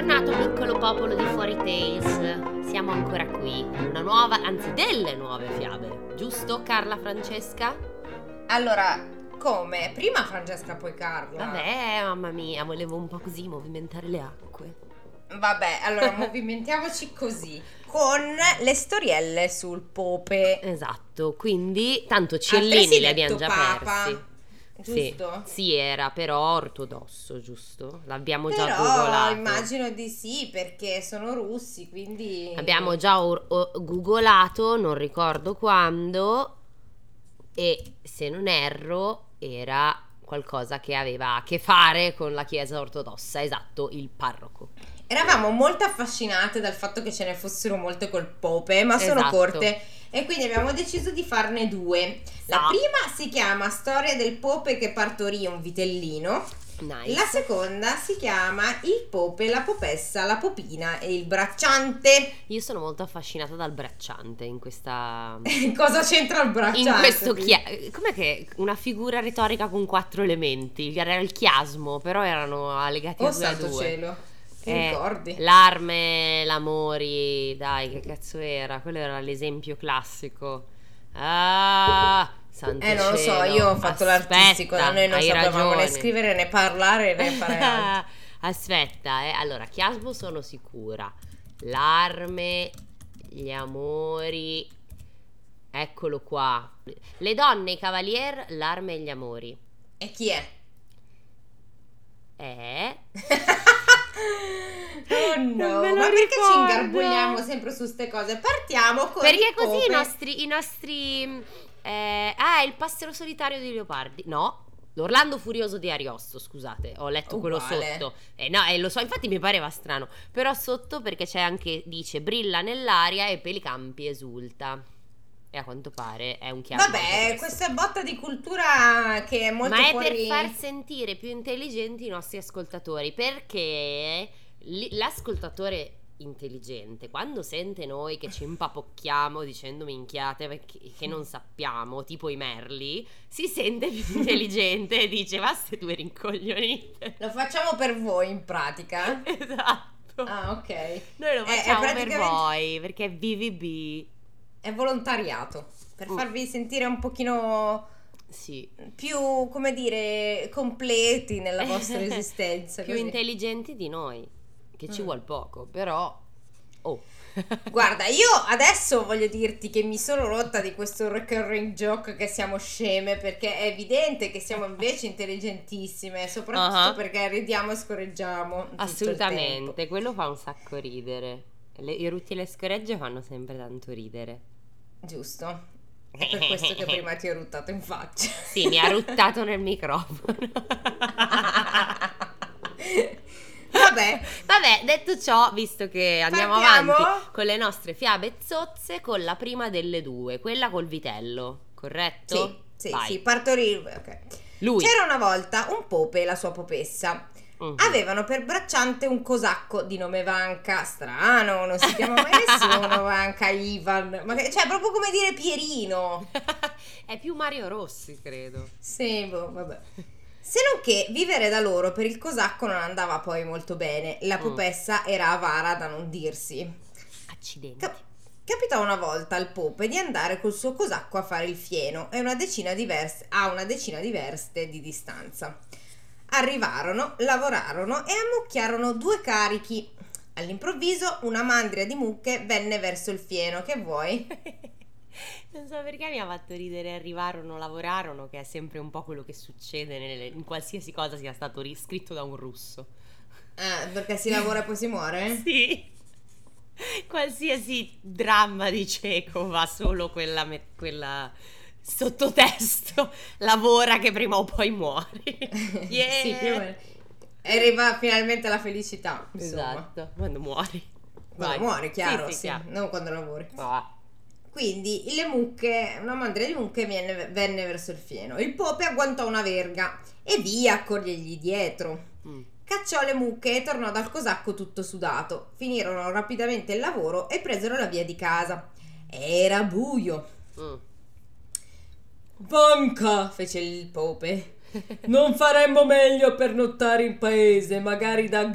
Bentornato piccolo popolo di Fuori Tales. Siamo ancora qui con una nuova, anzi delle nuove fiabe. Giusto Carla Francesca? Allora, come? Prima Francesca, poi Carla. Vabbè, mamma mia, volevo un po' così movimentare le acque. Vabbè, allora movimentiamoci così. Con le storielle sul pope. Esatto, quindi tanto ciellini li abbiamo già papa, persi. Giusto? Sì, sì, era però ortodosso, giusto? L'abbiamo già Però googolato. immagino di sì, perché sono russi, quindi... Abbiamo già or- o- googolato, non ricordo quando, e se non erro era qualcosa che aveva a che fare con la Chiesa ortodossa, esatto, il parroco. Eravamo molto affascinate dal fatto che ce ne fossero molte col pope, ma sono Esatto. corte. E quindi abbiamo deciso di farne due. La Sa. prima si chiama Storia del pope che partorì un vitellino. Nice. La seconda si chiama Il pope, la popessa, la popina e il bracciante. Io sono molto affascinata dal bracciante in questa... Cosa c'entra il bracciante? In questo chia- com'è che una figura retorica con quattro elementi? Era il chiasmo, però erano legati Oh a due a due. cielo. Eh, ricordi? L'arme, l'amori, dai, che cazzo era? Quello era l'esempio classico. Ah, santo Eh, non lo so, io ho fatto Aspetta, l'artistico, noi non sapevamo né ragione. scrivere né parlare né fare altro. Aspetta, eh. Allora, chiasmo sono sicura. L'arme, gli amori. Eccolo qua. Le donne, i cavalier, l'arme e gli amori. E chi è? Eh? oh no, ma perché ci ricordo. ingarbugliamo sempre su ste cose? Partiamo con Perché così i nostri, i nostri eh, ah, il passero solitario di Leopardi. No, l'Orlando Furioso di Ariosto, scusate, ho letto quello Uguale. sotto. Eh, no, eh, lo so, infatti mi pareva strano. Però sotto perché c'è anche, dice, brilla nell'aria e per i campi esulta. E a quanto pare è un chiaro. Vabbè, questa botta di cultura che è molto Ma è fuori... per far sentire più intelligenti i nostri ascoltatori, perché l'ascoltatore intelligente, quando sente noi che ci impapocchiamo dicendo minchiate che non sappiamo, tipo i merli, si sente più intelligente e dice ma ste due rincoglionite. Lo facciamo per voi in pratica? Esatto. Ah, ok. Noi lo È- è facciamo per praticamente- voi, perché è VVB. È volontariato. Per Mm. farvi sentire un pochino Sì. più, come dire, completi nella vostra esistenza. più così. intelligenti di noi, che ci Mm. vuol poco, però... Oh. Guarda, io adesso voglio dirti che mi sono rotta di questo recurring joke che siamo sceme perché è evidente che siamo invece intelligentissime, soprattutto Ah. perché ridiamo e scorreggiamo. Assolutamente, quello fa un sacco ridere. Le, I rutti e le scoregge fanno sempre tanto ridere. Giusto. È per questo che prima ti ho ruttato in faccia. Sì, mi ha ruttato nel microfono. Vabbè, Vabbè, detto ciò, visto che andiamo Partiamo? avanti con le nostre fiabe zozze, con la prima delle due, quella col vitello, corretto? sì, sì, Vai. sì, partorire. ok. Lui. C'era una volta un pope e la sua popessa. Mhm. Avevano per bracciante un cosacco di nome Vanca, strano, non si chiama mai nessuno Vanca Ivan, ma che- cioè proprio come dire Pierino. È più Mario Rossi, credo. Sì, boh, vabbè. Se non che vivere da loro per il cosacco non andava poi molto bene, la Mm. popessa era avara da non dirsi. Accidenti. Cap- capitò una volta al pope di andare col suo cosacco a fare il fieno una decina di vers- a una decina di verste di distanza. Arrivarono, lavorarono e ammucchiarono due carichi. All'improvviso una mandria di mucche venne verso il fieno. Che vuoi? Non so perché mi ha fatto ridere, arrivarono, lavorarono, che è sempre un po' quello che succede nelle- in qualsiasi cosa sia stato riscritto da un russo. Eh, perché si lavora e poi si muore? Sì. Qualsiasi dramma di Cieco va solo quella, quella sottotesto. Lavora che prima o poi muori. Yeah. sì, più o meno. Arriva finalmente la felicità. Insomma. Esatto, quando muori. Quando Vai. muori, chiaro, Sì, sì, sì, chiaro. non quando lavori. Ah. Quindi le mucche, una mandria di mucche viene- venne verso il fieno. Il pope agguantò una verga e via a corrergli dietro. Mm. Cacciò le mucche e tornò dal cosacco tutto sudato. Finirono rapidamente il lavoro e presero la via di casa. Era buio. Mm. Vanca, fece il pope. Non faremmo meglio per nottare in paese, magari da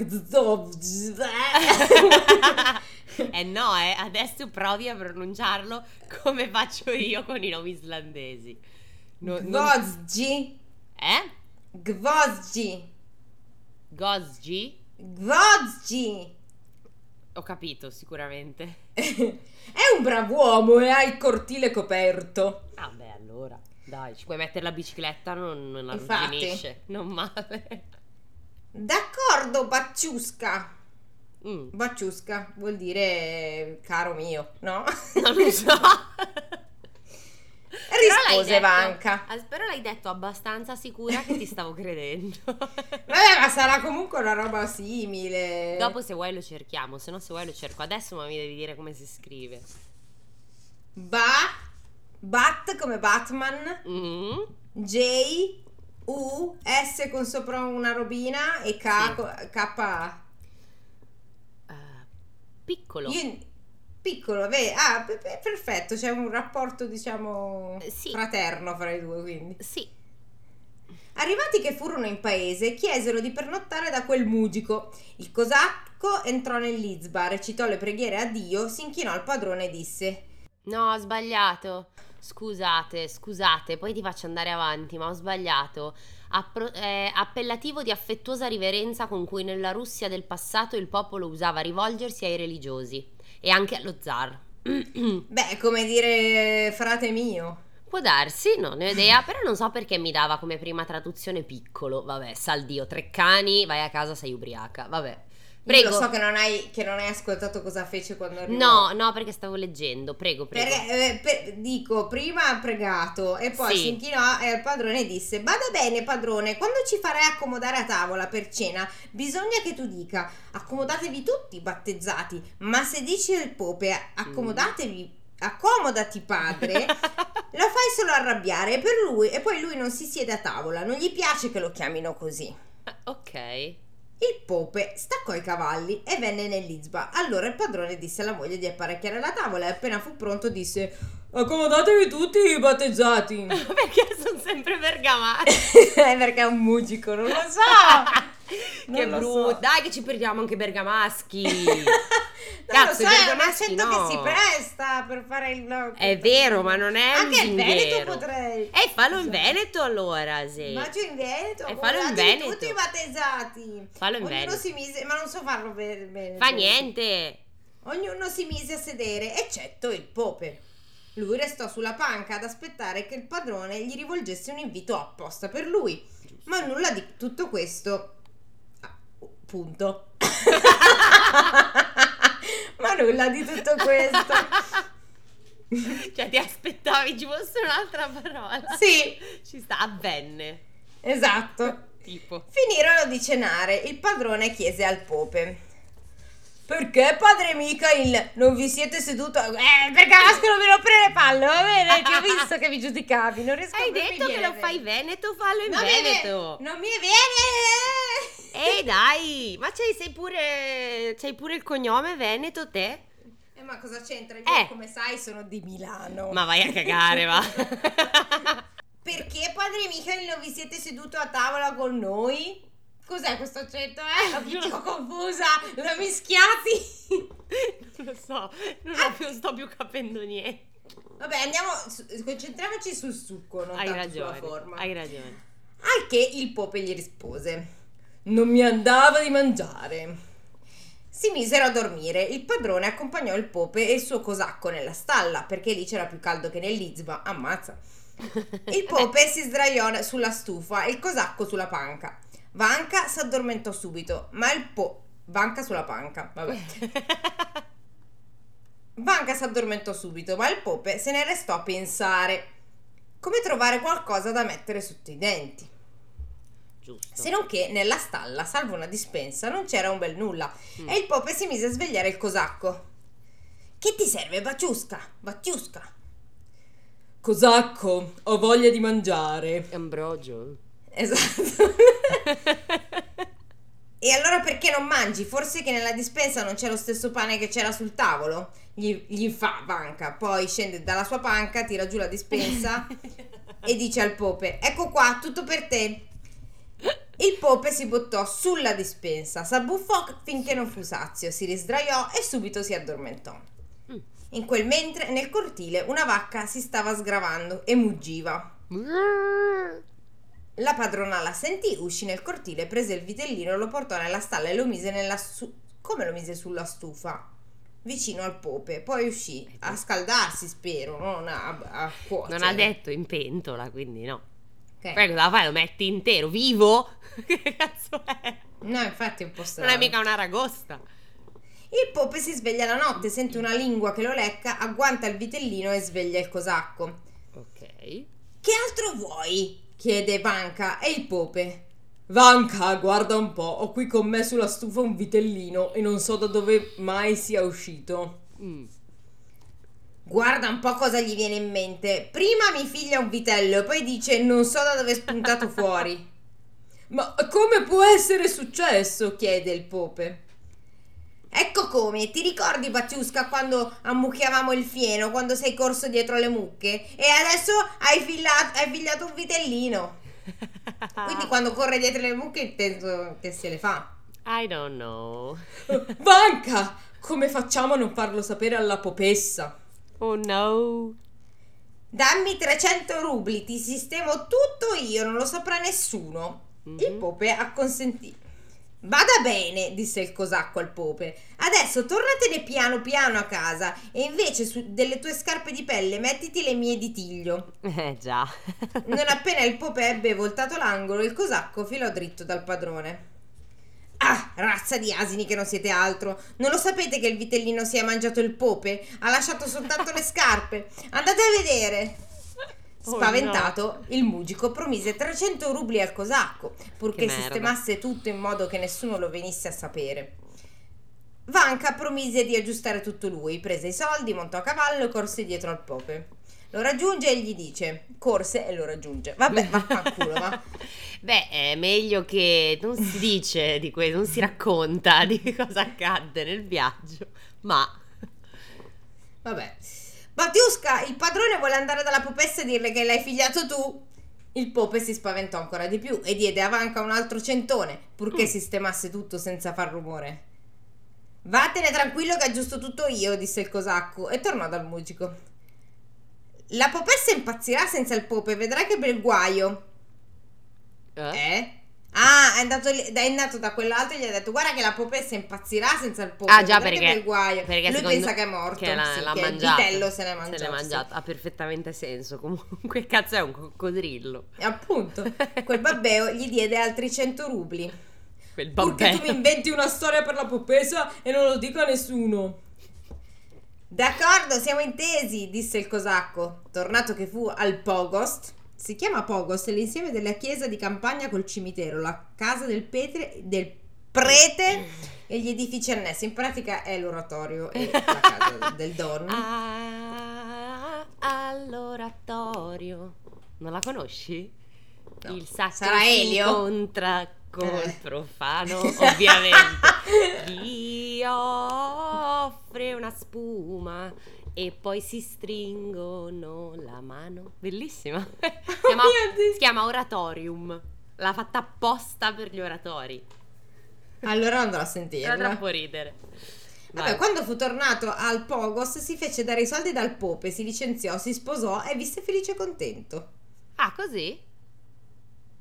eh no, eh, adesso provi a pronunciarlo come faccio io con i nomi islandesi. No, Gvozgi. Eh? Gvozgi. Gozgi? Gvozgi. Ho capito, sicuramente. È un bravo uomo e ha il cortile coperto. Ah beh, allora. Dai, ci puoi mettere la bicicletta, non, non arrugginisce. Non male. D'accordo, Bacciusca. Mm. Bacciusca vuol dire caro mio, no? Non lo so. Rispose detto, Vanca. Però l'hai detto abbastanza sicura che ti stavo credendo. Vabbè, ma sarà comunque una roba simile. Dopo se vuoi lo cerchiamo, se no se vuoi lo cerco adesso, ma mi devi dire come si scrive. Ba Bat come Batman. Mm. J U S con sopra una robina e K sì. K uh, piccolo. Io, piccolo, vedi? Ah, p- p- perfetto, c'è un rapporto, diciamo, eh, sì. fraterno fra i due, quindi. Sì. Arrivati che furono in paese, chiesero di pernottare da quel mugico. Il cosacco entrò nell'Izba, recitò le preghiere a Dio, si inchinò al padrone e disse: No, ho sbagliato. Scusate, scusate, poi ti faccio andare avanti, ma ho sbagliato. Appro- eh, appellativo di affettuosa riverenza con cui nella Russia del passato il popolo usava rivolgersi ai religiosi e anche allo zar. Beh, come dire frate mio. Può darsi, non ne ho idea, però non so perché mi dava come prima traduzione piccolo. Vabbè, saldio, tre cani, vai a casa, sei ubriaca. Vabbè. Prego. Io lo so che non, hai, che non hai ascoltato cosa fece quando arrivò. No, no, perché stavo leggendo. Prego, prego. Perché, eh, per, dico, prima ha pregato e poi sì. si inchinò e al padrone disse: Bada bene, padrone, quando ci farai accomodare a tavola per cena, bisogna che tu dica: accomodatevi tutti battezzati. Ma se dici al pope, accomodatevi. Mm. Accomodati padre, lo fai solo arrabbiare per lui e poi lui non si siede a tavola, non gli piace che lo chiamino così. Ok. Il pope staccò i cavalli e venne nell'Izba. Allora il padrone disse alla moglie di apparecchiare la tavola e appena fu pronto disse Accomodatevi tutti i battezzati. perché sono sempre bergamaschi? perché è un musico, non lo so. che brutto. So. Dai che ci perdiamo anche bergamaschi. Cazzo, lo so, è un accento no. che si presta per fare il È vero, ma non è Anche in Veneto potrei. E eh, fallo in Veneto allora, sì. Ma giù in Veneto. E fallo in Veneto. Tutti i battezzati. Fallo in Ognuno Veneto. si mise, ma non so farlo bene. Fa niente. Ognuno si mise a sedere, eccetto il pope. Lui restò sulla panca ad aspettare che il padrone gli rivolgesse un invito apposta per lui. Ma nulla di tutto questo. Punto. Ma nulla di tutto questo. cioè, ti aspettavi ci fosse un'altra parola? Sì. Ci sta, avvenne. Esatto. Tipo. Finirono di cenare. Il padrone chiese al pope. Perché padre Michael non vi siete seduto? Eh, perché Asco non mi rompere le palle, va bene? Ti ho visto che mi giudicavi, non riesco Hai a detto che lo fai Veneto, fallo in non Veneto. Mi, non mi viene! Eh dai, ma c'hai, sei pure, c'hai pure il cognome Veneto te? Eh, ma cosa c'entra? Io, eh. come sai, sono di Milano. Ma vai a cagare, va. Perché padre Michael non vi siete seduto a tavola con noi? Cos'è questo accento, eh? Più sono confusa, la mischiati. Non lo so, non, ah. più, sto più capendo niente. Vabbè, andiamo, concentriamoci sul succo, non hai tanto ragione, sulla forma. Hai ragione. Al che il pope gli rispose, non mi andava di mangiare. Si misero a dormire. Il padrone accompagnò il pope e il suo cosacco nella stalla, perché lì c'era più caldo che nell'Izba. Ammazza. Il pope si sdraiò sulla stufa e il cosacco sulla panca. Vanca si addormentò subito, ma il po... Vanca sulla panca, vabbè. Vanca si addormentò subito, ma il pope se ne restò a pensare. Come trovare qualcosa da mettere sotto i denti. Giusto. Se non che nella stalla, salvo una dispensa, non c'era un bel nulla mm. e il pope si mise a svegliare il cosacco. Che ti serve, Baciusca? Baciusca. Cosacco, ho voglia di mangiare. Ambrogio. Esatto. e allora perché non mangi? Forse che nella dispensa non c'è lo stesso pane che c'era sul tavolo? Gli, gli fa panca, poi scende dalla sua panca, tira giù la dispensa e dice al pope: Ecco qua, tutto per te. Il Pope si buttò sulla dispensa, s'abbuffò finché non fu sazio, si risdraiò e subito si addormentò. Mm. In quel mentre, nel cortile, una vacca si stava sgravando e muggiva. La padrona la sentì, uscì nel cortile, prese il vitellino, lo portò nella stalla e lo mise nella su- come lo mise sulla stufa? Vicino al pope, poi uscì a scaldarsi, spero, non a, a cuocere. Non ha detto in pentola, quindi no. Ok. Poi cosa fai? Lo metti intero, vivo? che cazzo è? No, infatti è un po' strano. Non è mica una ragosta. Il pope si sveglia la notte, sente una lingua che lo lecca, agguanta il vitellino e sveglia il cosacco. Ok. Che altro vuoi? Chiede Vanca e il pope. Vanca, guarda un po', ho qui con me sulla stufa un vitellino e non so da dove mai sia uscito. Mm. Guarda un po' cosa gli viene in mente. Prima mi figlia un vitello e poi dice non so da dove è spuntato fuori. Ma come può essere successo? chiede il pope. Ecco come, ti ricordi Batiusca quando ammucchiavamo il fieno, quando sei corso dietro le mucche? E adesso hai, figlia- hai figliato un vitellino. Quindi quando corre dietro le mucche intendo che se le fa. I don't know. Vanca! Come facciamo a non farlo sapere alla popessa? Oh no. Dammi 300 rubli, ti sistemo tutto io, non lo saprà nessuno. Il Mhm. pope acconsentì. Vada bene, disse il cosacco al pope. Adesso tornatene piano piano a casa e invece delle tue scarpe di pelle mettiti le mie di tiglio. Eh già. Non appena il pope ebbe voltato l'angolo, il cosacco filò dritto dal padrone. Ah, razza di asini che non siete altro! Non lo sapete che il vitellino si è mangiato il pope? Ha lasciato soltanto le scarpe! Andate a vedere! Oh, Spaventato, il mugico promise 300 rubli al cosacco, purché sistemasse tutto in modo che nessuno lo venisse a sapere. Vanca promise di aggiustare tutto lui, prese i soldi, montò a cavallo e corse dietro al pope. Lo raggiunge e gli dice, corse e lo raggiunge. Vabbè, vaffanculo, va. Beh, è meglio che non si dice di questo, non si racconta di cosa accadde nel viaggio, ma Vabbè. Batiusca, il padrone vuole andare dalla popessa e dirle che l'hai figliato tu. Il pope si spaventò ancora di più e diede a Vanca un altro centone, purché Mm. sistemasse tutto senza far rumore. Vattene tranquillo che aggiusto tutto io, disse il cosacco e tornò dal musico. La popessa impazzirà senza il pope, vedrai che bel guaio. eh? Eh? Ah, è andato, lì- è andato da quell'altro e gli ha detto guarda che la popessa impazzirà senza il pope. Ah già perché, guaio. perché Lui pensa che è morto, che l'ha, sì, l'ha che mangiato. il vitello se l'è mangiato. Se l'è mangiato, ha perfettamente senso. Comunque, cazzo è un coccodrillo. Appunto, quel babbeo gli diede altri 100 rubli. Quel Purché tu babbè. mi inventi una storia per la popesa e non lo dica a nessuno. D'accordo, siamo intesi, disse il cosacco. Tornato che fu al Pogost. Si chiama Pogost, è l'insieme della chiesa di campagna col cimitero, la casa del, petre, del prete e gli edifici annessi. In pratica è l'oratorio e la casa del Don. Ah, all'oratorio. Non la conosci? No. Il sacro Sarà Elio? incontra col Eh. profano, ovviamente. Gli offre una spuma e poi si stringono la mano. Bellissima. Si chiama, si chiama Oratorium. L'ha fatta apposta per gli oratori. Allora andrò a Fa sentirla. troppo ridere. Vabbè, Vai. quando fu tornato al Pogos si fece dare i soldi dal Pope, si licenziò, si sposò e visse felice e contento. Ah, così?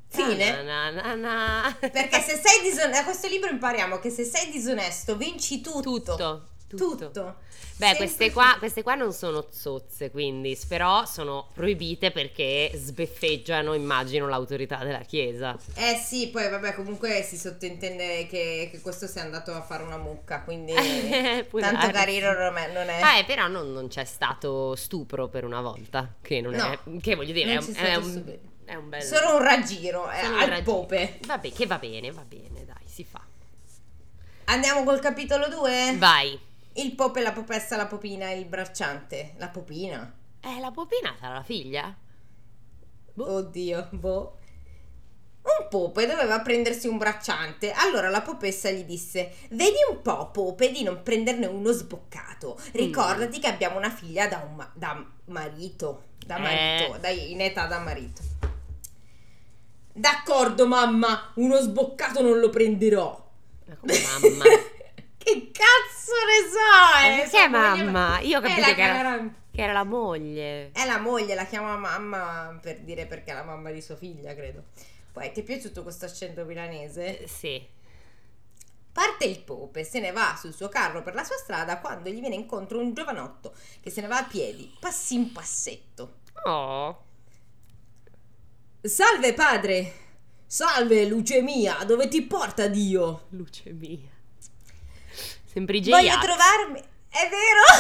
Fine. Na, na, na, na. Perché se sei disonesto, da questo libro impariamo che se sei disonesto vinci tutto. tutto, tutto. Tutto. Beh, queste qua, queste qua non sono zozze, quindi, però sono proibite perché sbeffeggiano, immagino, l'autorità della Chiesa. Eh sì, poi vabbè, comunque si sottintende che, che questo sia andato a fare una mucca, quindi tanto carino non è. È. Eh, però non, non c'è stato stupro per una volta, che non No, è... Che voglio dire, è un, è, un, è un bel... Solo un raggiro eh, solo un al raggi- Pope. Vabbè, che va bene, va bene, dai, si fa. Andiamo col capitolo 2? Vai. Il Pope, la popessa, la popina e il bracciante. La popina? Eh, la popina sarà la figlia? Boh. Oddio, boh. Un pope doveva prendersi un bracciante, allora la popessa gli disse: Vedi un po', pope, di non prenderne uno sboccato. Ricordati che abbiamo una figlia da, un ma- da marito. Da Eh. marito, da- in età da marito. D'accordo, mamma, uno sboccato non lo prenderò. Ma come mamma? che cazzo so? Ma eh, perché mamma? Io ho Eh, capito che era, che era la moglie. È la moglie, la chiama mamma per dire perché è la mamma di sua figlia, credo. Poi ti è piaciuto questo accento milanese? Eh, Sì. Parte il Pope, se ne va sul suo carro per la sua strada quando gli viene incontro un giovanotto che se ne va a piedi, passin passetto. Oh. Salve padre! Salve luce mia, dove ti porta Dio? Luce mia. Sembri J. Voglio trovarmi. È vero?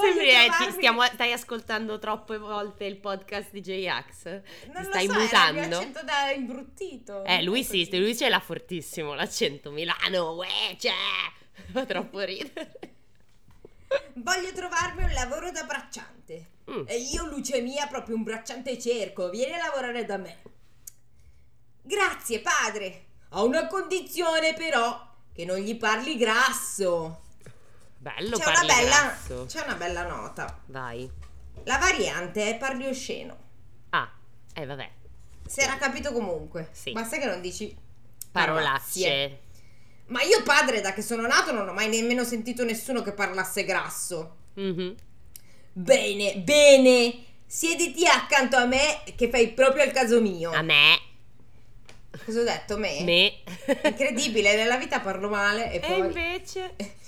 Sembri, trovarmi- stiamo, stai ascoltando troppe volte il podcast di J-Ax? Non Ti lo stai so, mutando? mio accento da imbruttito. Eh, lui Così. sì, lui ce l'ha fortissimo, l'accento Milano, uè, c'è! Fa troppo ridere. Voglio trovarmi un lavoro da bracciante. Mm. E io, luce mia, proprio un bracciante cerco. Vieni a lavorare da me. Grazie, padre. Ho una condizione, però, che non gli parli grasso. Bello C'è una, bella, grasso. c'è una bella nota. Vai. La variante è parli osceno. Ah, eh vabbè, Si era capito comunque. Sì. Basta che non dici parolacce. Ma io, padre, da che sono nato, non ho mai nemmeno sentito nessuno che parlasse grasso. Mhm. Bene, bene. Siediti accanto a me che fai proprio il caso mio. A me, Cosa ho detto? Me? me. Incredibile, nella vita parlo male e E poi... invece...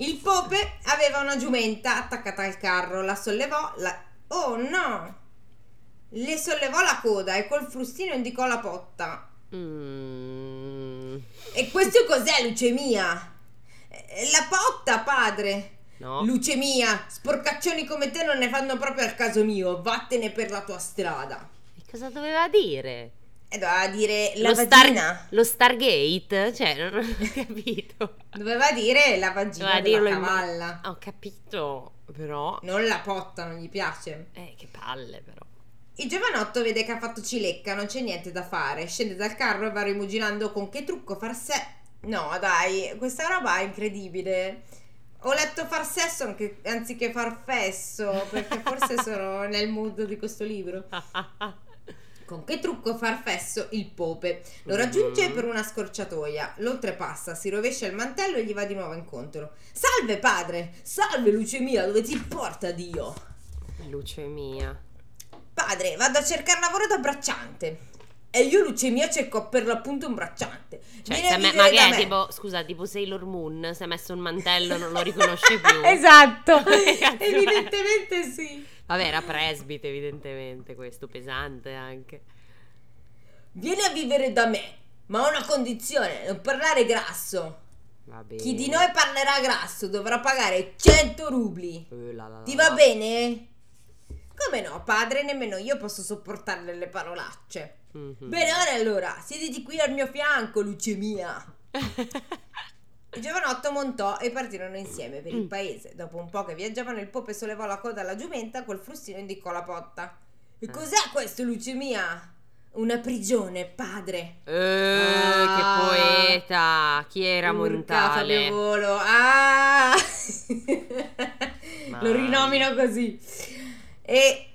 Il Pope aveva una giumenta attaccata al carro, la sollevò, la... Oh no! Le sollevò la coda e col frustino indicò la potta. Mm, E questo cos'è, luce mia? Eh, La potta, padre! no. Luce mia, sporcaccioni come te non ne fanno proprio al caso mio, vattene per la tua strada. E cosa doveva dire? E doveva dire la lo, vagina. Star- lo Stargate? Cioè, non ho capito. Doveva dire la vagina Doveva della dirlo in cavalla. Ho capito, però... Non la potta, non gli piace. Eh, che palle però. Il giovanotto vede che ha fatto cilecca, non c'è niente da fare. Scende dal carro e va rimuginando con che trucco far sé. No, dai, questa roba è incredibile. Ho letto far sesso anche- anziché far fesso, perché forse sono nel mood di questo libro. Con che trucco far fesso il Pope? Lo raggiunge Mhm. per una scorciatoia, lo oltrepassa, si rovescia il mantello e gli va di nuovo incontro. Salve padre! Salve luce mia, dove ti porta Dio? Luce mia. Padre, vado a cercare lavoro da bracciante. E io, luce mia, cerco per l'appunto un bracciante. Cioè, Vieni se a me- ma che è me. tipo, scusa, tipo Sailor Moon, si è messo un mantello, non lo riconosce più. esatto, evidentemente sì. Vabbè, era presbite, evidentemente, questo, pesante anche. Vieni a vivere da me, ma ho una condizione, non parlare grasso. Chi di noi parlerà grasso dovrà pagare 100 rubli. Eh, la, la, la, Ti va bene? Come no, padre, nemmeno io posso sopportare le parolacce. Mhm. Bene, ora allora, siediti qui al mio fianco, luce mia. Il giovanotto montò e partirono insieme per il Mm. paese. Dopo un po' che viaggiavano, il pope sollevò la coda alla giumenta, col frustino indicò la potta. E Eh. cos'è questo, luce mia? Una prigione, padre. Eh, Ah. che poeta! Chi era Urca, Fabio Montale? Volo. Ah! Lo rinomino così. E,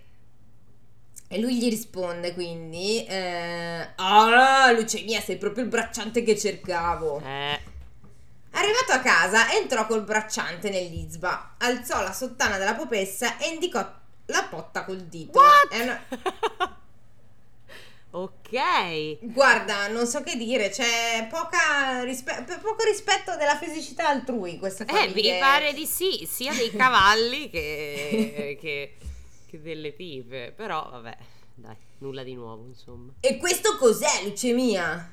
e lui gli risponde quindi: eh, Ah, luce mia, sei proprio il bracciante che cercavo. Eh, Arrivato a casa, entrò col bracciante nell'izba, alzò la sottana della popessa e indicò la potta col dito. È una- ok. Guarda, non so che dire, c'è poca rispe- poco rispetto della fisicità altrui in questa Eh, famiglia. mi pare di sì, sia dei cavalli che, che, che delle tipe. Però, vabbè, dai, nulla di nuovo, insomma. E questo cos'è, luce mia?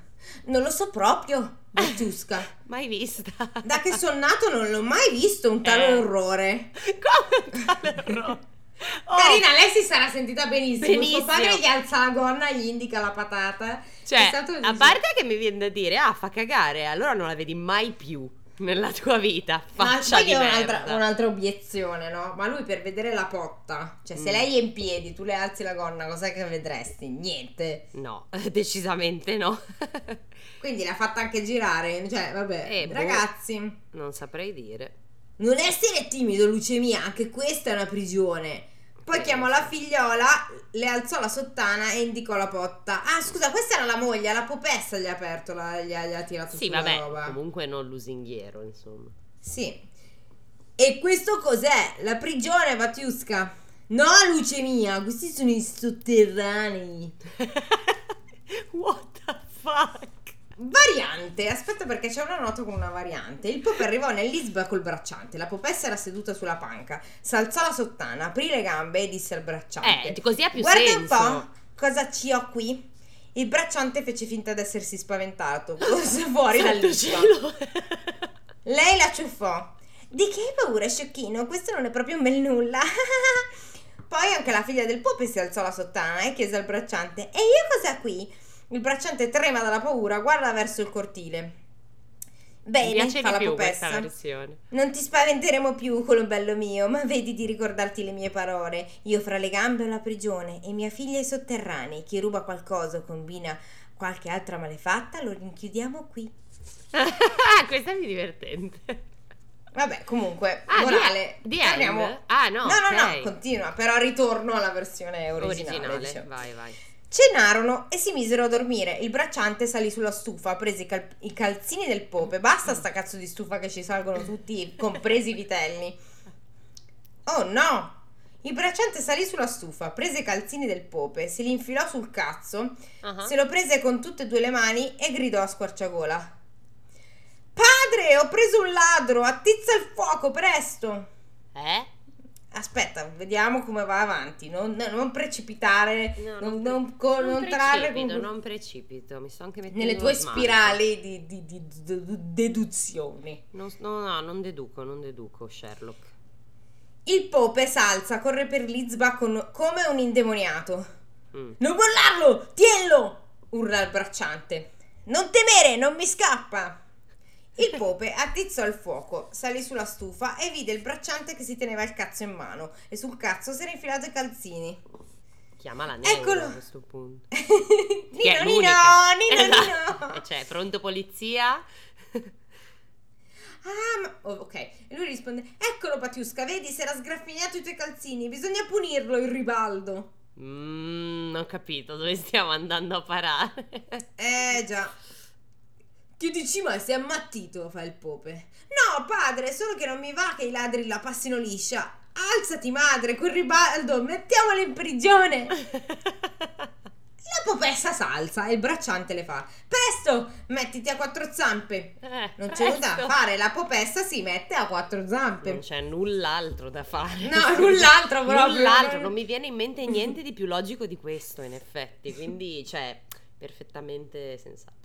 Non lo so proprio, Battusca. Mai vista. Da che sono nato non l'ho mai visto un tale Eh. orrore. Come un tale errore? Oh, Carina, lei si sarà sentita benissimo. Benissimo. Suo padre gli alza la gonna, gli indica la patata. Cioè, a parte che mi viene da dire, ah, fa cagare, allora non la vedi mai più nella tua vita. Ma Faccia poi di un'altra, un'altra obiezione, no? Ma lui per vedere la potta, cioè se Mm. lei è in piedi, tu le alzi la gonna, cos'è che vedresti? Niente. No, decisamente no. Quindi l'ha fatta anche girare. Cioè, vabbè, Eh, boh. ragazzi, non saprei dire. non essere timido, luce mia, anche questa è una prigione. Poi chiamò la figliola, le alzò la sottana e indicò la potta. Ah, scusa, questa era la moglie, la popessa gli ha aperto, la, gli, ha, gli ha tirato Sì, su la vabbè, roba. comunque non lusinghiero, insomma. Sì. E questo cos'è? La prigione, Batiusca? No, luce mia, questi sono i sotterranei. What the fuck? Variante, aspetta perché c'è una nota con una variante. Il Pope arrivò nell'Isba col bracciante, la popessa era seduta sulla panca, s'alzò la sottana, aprì le gambe e disse al bracciante: Eh, così ha più Guarda senso. un po' cosa ci ho qui. Il bracciante fece finta di essersi spaventato, corse fuori dall'Isba. Lei la ciuffò. Di che hai paura, sciocchino? Questo non è proprio un bel nulla. Poi anche la figlia del Pope si alzò la sottana e chiese al bracciante: E io cosa qui? Il bracciante trema dalla paura, guarda verso il cortile. Mi Bene, piace fa di la popessa. Non ti spaventeremo più, colombello mio, ma vedi di ricordarti le mie parole. Io fra le gambe ho la prigione e mia figlia ai sotterranei. Chi ruba qualcosa o combina qualche altra malefatta lo rinchiudiamo qui. questa è divertente. Vabbè, comunque, Ah, morale. the- the torniamo-? Ah, no, No, no, ok. no, continua, però ritorno alla versione originale. Originale, diciamo. vai, vai. Cenarono e si misero a dormire. Il bracciante salì sulla stufa, prese i, cal- i calzini del pope. Basta sta cazzo di stufa che ci salgono tutti, compresi i vitelli. Oh no! Il bracciante salì sulla stufa, prese i calzini del pope, se li infilò sul cazzo, Ah. se lo prese con tutte e due le mani e gridò a squarciagola. Padre, ho preso un ladro, attizza il fuoco, presto! Eh? Aspetta, vediamo come va avanti. Non, non precipitare, No, non, non- non non trarre precipito, non precipito, mi sto anche mettendo nelle tue spirali di, di- di- di- deduzioni. No, no, non deduco, non deduco, Sherlock. Il pope s'alza, corre per l'Izba con- come un indemoniato. Mm. Non mollarlo! Tienlo! urla il bracciante. Non temere, non mi scappa! Il pope attizzò il fuoco, salì sulla stufa e vide il bracciante che si teneva il cazzo in mano e sul cazzo si era infilato i calzini. Chiamala Neuro Eccolo. a questo punto. Nino, Nino. Nino, Esatto. Nino. Cioè, pronto polizia? Ah, ma... oh, ok. E lui risponde, eccolo Patiusca, vedi, si era sgraffignato i tuoi calzini, bisogna punirlo il ribaldo. Mmm, ho capito dove stiamo andando a parare. Eh già. Che dici mai, sei ammattito, fa il pope. No, padre, solo che non mi va che i ladri la passino liscia. Alzati, madre, quel ribaldo, mettiamolo in prigione. La popessa s'alza e il bracciante le fa. Presto, mettiti a quattro zampe. Eh, Non c'è nulla da fare, la popessa si mette a quattro zampe. Non c'è null'altro da fare. No, null'altro proprio. Null'altro, non mi viene in mente niente di più logico di questo, in effetti. Quindi, cioè, perfettamente sensato.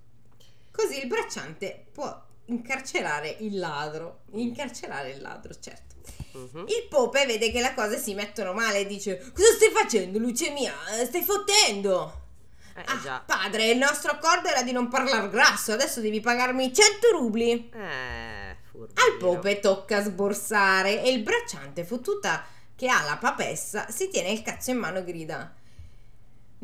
Così il bracciante può incarcerare il ladro. Incarcerare il ladro, certo. Mhm. Il pope vede che le cose si mettono male e dice: Cosa stai facendo, luce mia? Stai fottendo. Eh, Ah, già. padre, il nostro accordo era di non parlare grasso. Adesso devi pagarmi 100 rubli. Eh, furbo. Al pope tocca sborsare e il bracciante fottuta che ha la papessa si tiene il cazzo in mano e grida.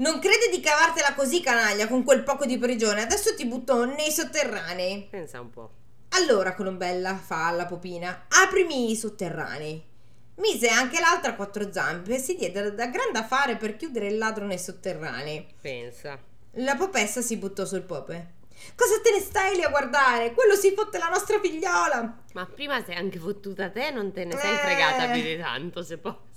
Non credi di cavartela così, canaglia, con quel poco di prigione. Adesso ti butto nei sotterranei. Pensa un po'. Allora, Colombella, fa alla popina, aprimi i sotterranei. Mise anche l'altra a quattro zampe e si diede da grande affare per chiudere il ladro nei sotterranei. Pensa. La popessa si buttò sul pope. Cosa te ne stai lì a guardare? Quello si fotte la nostra figliola. Ma prima sei anche fottuta te, non te ne sei Eh. fregata più di tanto, se posso.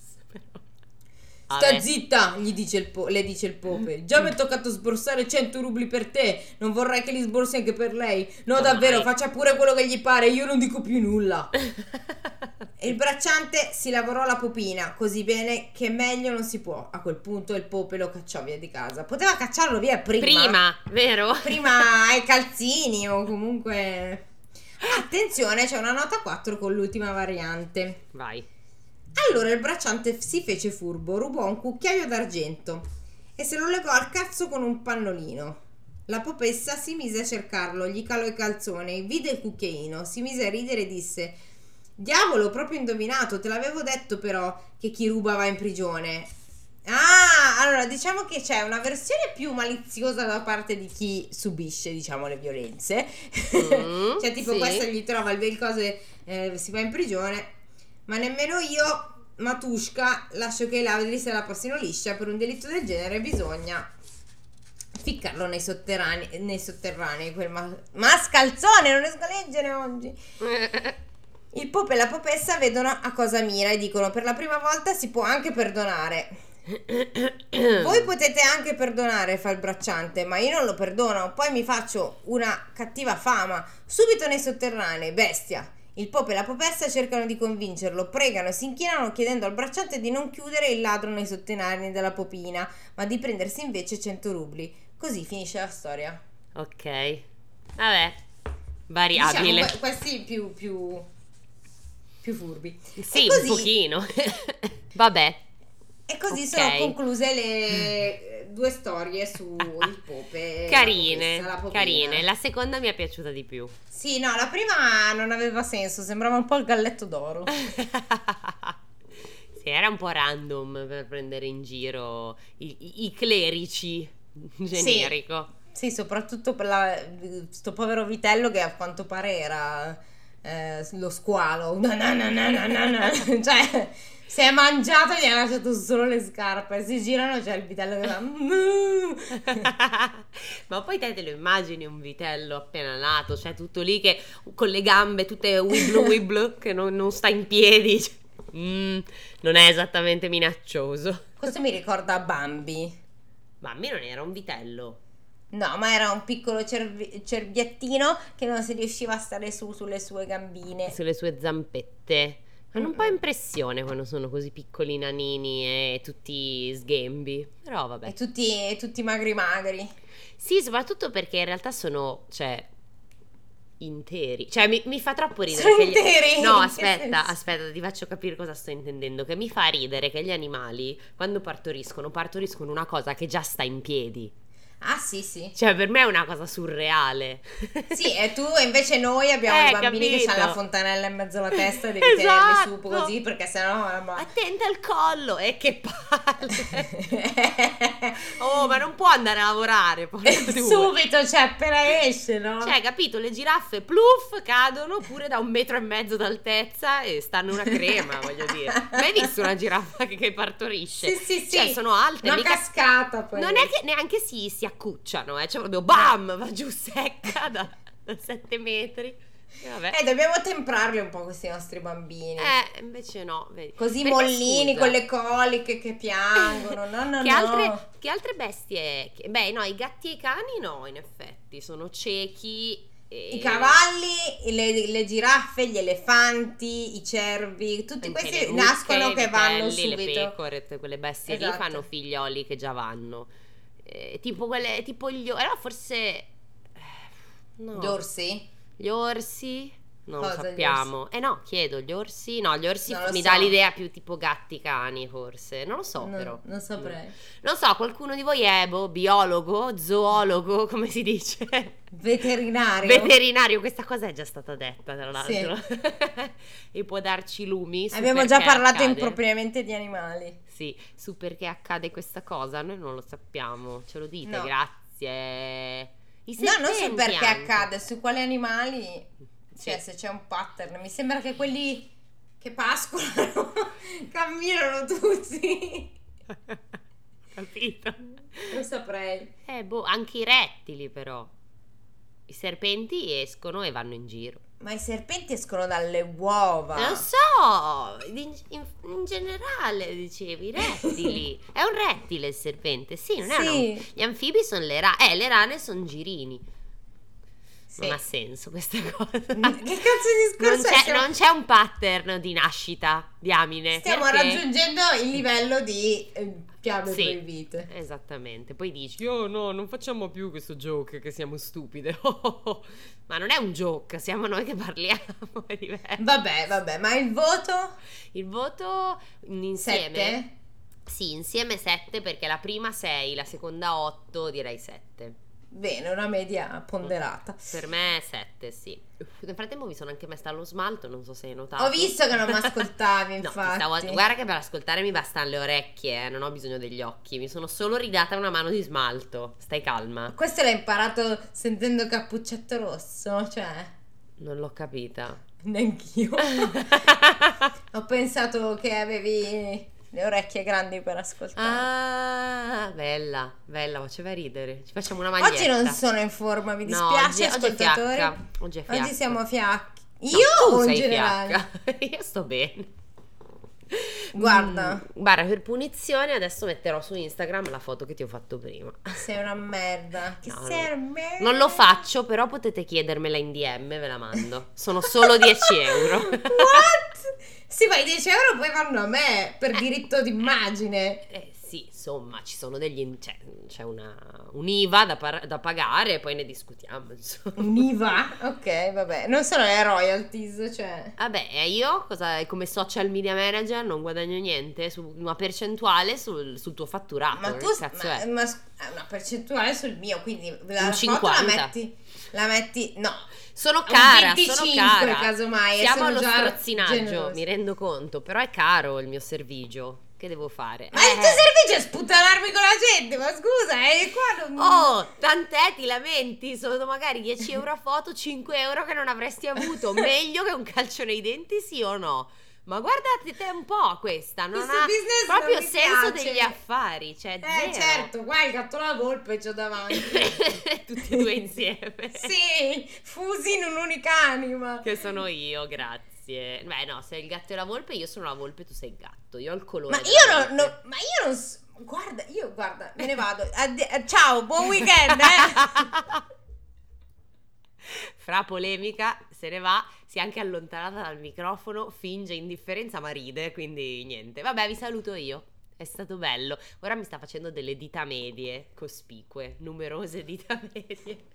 Sta zitta, gli dice il po- le dice il pope. Già mi è toccato sborsare 100 rubli per te. Non vorrei che li sborsi anche per lei. No, Ma davvero, faccia pure quello che gli pare. Io non dico più nulla. E il bracciante si lavorò la popina così bene che meglio non si può. A quel punto il pope lo cacciò via di casa. Poteva cacciarlo via prima. Prima, vero? Prima ai calzini o comunque. Attenzione, c'è una nota 4 con l'ultima variante. Vai. Allora il bracciante si fece furbo, rubò un cucchiaio d'argento e se lo legò al cazzo con un pannolino. La popessa si mise a cercarlo, gli calò i calzoni, vide il cucchiaino, si mise a ridere e disse: Diavolo, proprio indovinato, te l'avevo detto però che chi ruba va in prigione. Ah, allora diciamo che c'è una versione più maliziosa da parte di chi subisce, diciamo, le violenze. Mm, cioè, tipo, sì. questo gli trova il bel cose, eh, si va in prigione, ma nemmeno io Matushka, lascio che i ladri se la passino liscia. Per un delitto del genere bisogna ficcarlo nei sotterranei. Nei sotterranei quel ma- mascalzone, non riesco a leggere oggi. Il Pope e la Popessa vedono a cosa mira e dicono: Per la prima volta si può anche perdonare. Voi potete anche perdonare, fa il bracciante, ma io non lo perdono. Poi mi faccio una cattiva fama. Subito nei sotterranei, bestia. Il Pope e la Popessa cercano di convincerlo, pregano e si inchinano chiedendo al bracciante di non chiudere il ladro nei sotterranei della Popina, ma di prendersi invece 100 rubli. Così finisce la storia. ok. Vabbè. Variabile. Diciamo, que- questi più, più, più furbi. sì, un pochino. Vabbè. E così Ok. sono concluse le eh, due storie su il Pope. e la Carine, la Popina. carine. La seconda mi è piaciuta di più. Sì, no, la prima non aveva senso, sembrava un po' il galletto d'oro. sì, era un po' random per prendere in giro i, i- i clerici generico. Sì, soprattutto per la, sto povero vitello che a quanto pare era eh, lo squalo. No, no, no, no, no, no, no. cioè, si è mangiato e gli ha lasciato solo le scarpe. Si girano, c'è il vitello che fa... "Mu". Ma poi te te lo immagini un vitello appena nato, cioè tutto lì che con le gambe tutte wibble wibble, che non, non sta in piedi. Mm, non è esattamente minaccioso. Questo mi ricorda Bambi. Me non era un vitello. No, ma era un piccolo cervi- cerviettino che non si riusciva a stare su sulle sue gambine. Sulle sue zampette. Fanno un po' impressione quando sono così piccoli nanini e tutti sghembi. Però vabbè. E tutti, e tutti magri magri. Sì, soprattutto perché in realtà sono, cioè, interi. Cioè, mi, mi fa troppo ridere. Sono che gli- interi? No, aspetta, aspetta, ti faccio capire cosa sto intendendo. Che mi fa ridere che gli animali, quando partoriscono, partoriscono una cosa che già sta in piedi. Ah, sì, sì. Cioè, per me è una cosa surreale. Sì, e tu invece noi abbiamo Eh, i bambini che capito. hanno la fontanella in mezzo alla testa e devi Esatto. tenerli su così perché sennò ma... Attenta al collo, e che palle. oh, ma non può andare a lavorare, due. Subito, cioè appena esce, no? Cioè, capito, le giraffe pluff cadono pure da un metro e mezzo d'altezza e stanno una crema, voglio dire. Mai visto una giraffa che, che partorisce? sì, sì, sì. Cioè, sono alte, Una mica- cascata poi. Non è che neanche si, si accucciano, eh. Cioè, proprio bam, va giù secca da, da 7 metri. E. Eh, dobbiamo temprarli un po' questi nostri bambini. Eh, invece no, vedi. Così Perché, mollini scusa, con le coliche che piangono. No, no, che, no. altre, che altre bestie? beh, no, i gatti e i cani no, in effetti, sono ciechi. E... I cavalli, le, le giraffe, gli elefanti, i cervi, tutti Anche questi le nascono che vanno Le subito. pecore, tutte quelle bestie lì Esatto. fanno figlioli che già vanno. Eh, tipo quelle, tipo gli orsi, allora forse... eh, No. Gli orsi? Gli orsi? Non lo Cosa, gli sappiamo. Eh no, chiedo, gli orsi? No, gli orsi lo mi so. dà l'idea più tipo gatti cani, forse. Non lo so, No, però. Non saprei. Non so, qualcuno di voi è boh, biologo, zoologo, come si dice? Veterinario. Veterinario, questa cosa è già stata detta, tra l'altro. e può darci lumi. su Abbiamo già parlato accade. impropriamente di animali. Sì, su perché accade questa cosa, noi non lo sappiamo. Ce lo dite, No. grazie. I No, non so serpenti perché anche. accade, su quali animali, Sì. cioè se c'è un pattern. Mi sembra che quelli che pascolano camminano tutti. Capito? Non saprei. Eh, boh, anche i rettili però. I serpenti escono e vanno in giro. Ma i serpenti escono dalle uova. Non so, in, in- in generale dicevi, rettili. è un rettile il serpente, sì, non è una- Sì. Gli anfibi sono le rane, eh, le rane sono girini. Sì. Non ha senso questa cosa. Che cazzo di discorso Non è? c'è, Stiamo, non c'è un pattern di nascita, diamine. stiamo perché- raggiungendo il livello di eh, fiabe Sì. proibite. Esattamente, poi dici, oh no, non facciamo più questo joke che siamo stupide. Ma non è un joke, siamo noi che parliamo. Vabbè, vabbè, ma il voto? Il voto insieme... Sette? Sì, insieme 7 perché la prima 6, la seconda 8, direi 7. Bene, una media ponderata. Per me 7, sì. Nel frattempo mi sono anche messa allo smalto, non so se hai notato. Ho visto che non mi ascoltavi, No, ti infatti. stavo- guarda che per ascoltare mi bastano le orecchie, eh, non ho bisogno degli occhi. Mi sono solo ridata una mano di smalto. Stai calma. Questo l'hai imparato sentendo Cappuccetto Rosso, cioè... Non l'ho capita. Neanch'io. Ho pensato che avevi le orecchie grandi per ascoltare. Ah, bella, bella, faceva ridere. Ci facciamo una maglietta. oggi non sono in forma, mi No, dispiace, oggi, oggi è ascoltatori. fiacca. Oggi è fiacca. Oggi siamo fiacchi. No, Io tu o in generale? fiacca. Io sto bene. Guarda. Mm, guarda, per punizione adesso metterò su Instagram la foto che ti ho fatto prima. Sei una merda. Che No, sei una merda. Non lo faccio, però potete chiedermela in DM, ve la mando. Sono solo 10 euro. What? Sì, ma i 10 euro poi vanno a me per diritto d'immagine. Eh sì, insomma, ci sono degli... in- Cioè, c'è una, un'IVA da, par- da pagare e poi ne discutiamo, insomma. Un'IVA? Ok, vabbè. Non sono le royalties, cioè. Vabbè, e io cosa, come social media manager non guadagno niente, su una percentuale sul, sul tuo fatturato. Ma tu cazzo ma, è? ma è una percentuale sul mio, quindi la Un foto 50. la metti. La metti. No. Sono cara, 25 sono cara. casomai, Siamo allo strozzinaggio, generosi. mi rendo conto, però è caro il mio servigio. Che devo fare? Ma il tuo Eh. servizio è sputtanarmi con la gente, ma scusa, eh, qua non... Oh, tant'è, ti lamenti, sono magari 10 euro a foto, 5 euro che non avresti avuto. Meglio che un calcio nei denti, sì o no? Ma guardate te un po' questa, non Questo ha proprio non senso piace. degli affari, cioè Eh, zero. certo, qua il gatto la volpe c'ho davanti. Tutti e due insieme. sì, fusi in un'unica anima. Che sono io, grazie. Beh, no, sei il gatto e la volpe, io sono la volpe, tu sei il gatto. Io ho il colore. Ma io non, no- ma io non guarda, io guarda, me ne vado. Addi- eh, ciao, buon weekend, eh. Fra polemica, se ne va, si è anche allontanata dal microfono, finge indifferenza ma ride, quindi niente. Vabbè, vi saluto io. È stato bello. Ora mi sta facendo delle dita medie cospicue, numerose dita medie.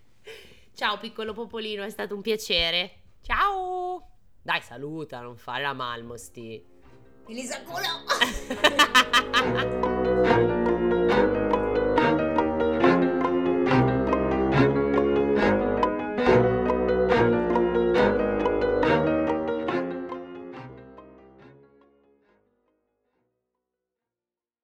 Ciao piccolo popolino, è stato un piacere. Ciao! Dai, saluta, non fare la malmosti. Elisa culo.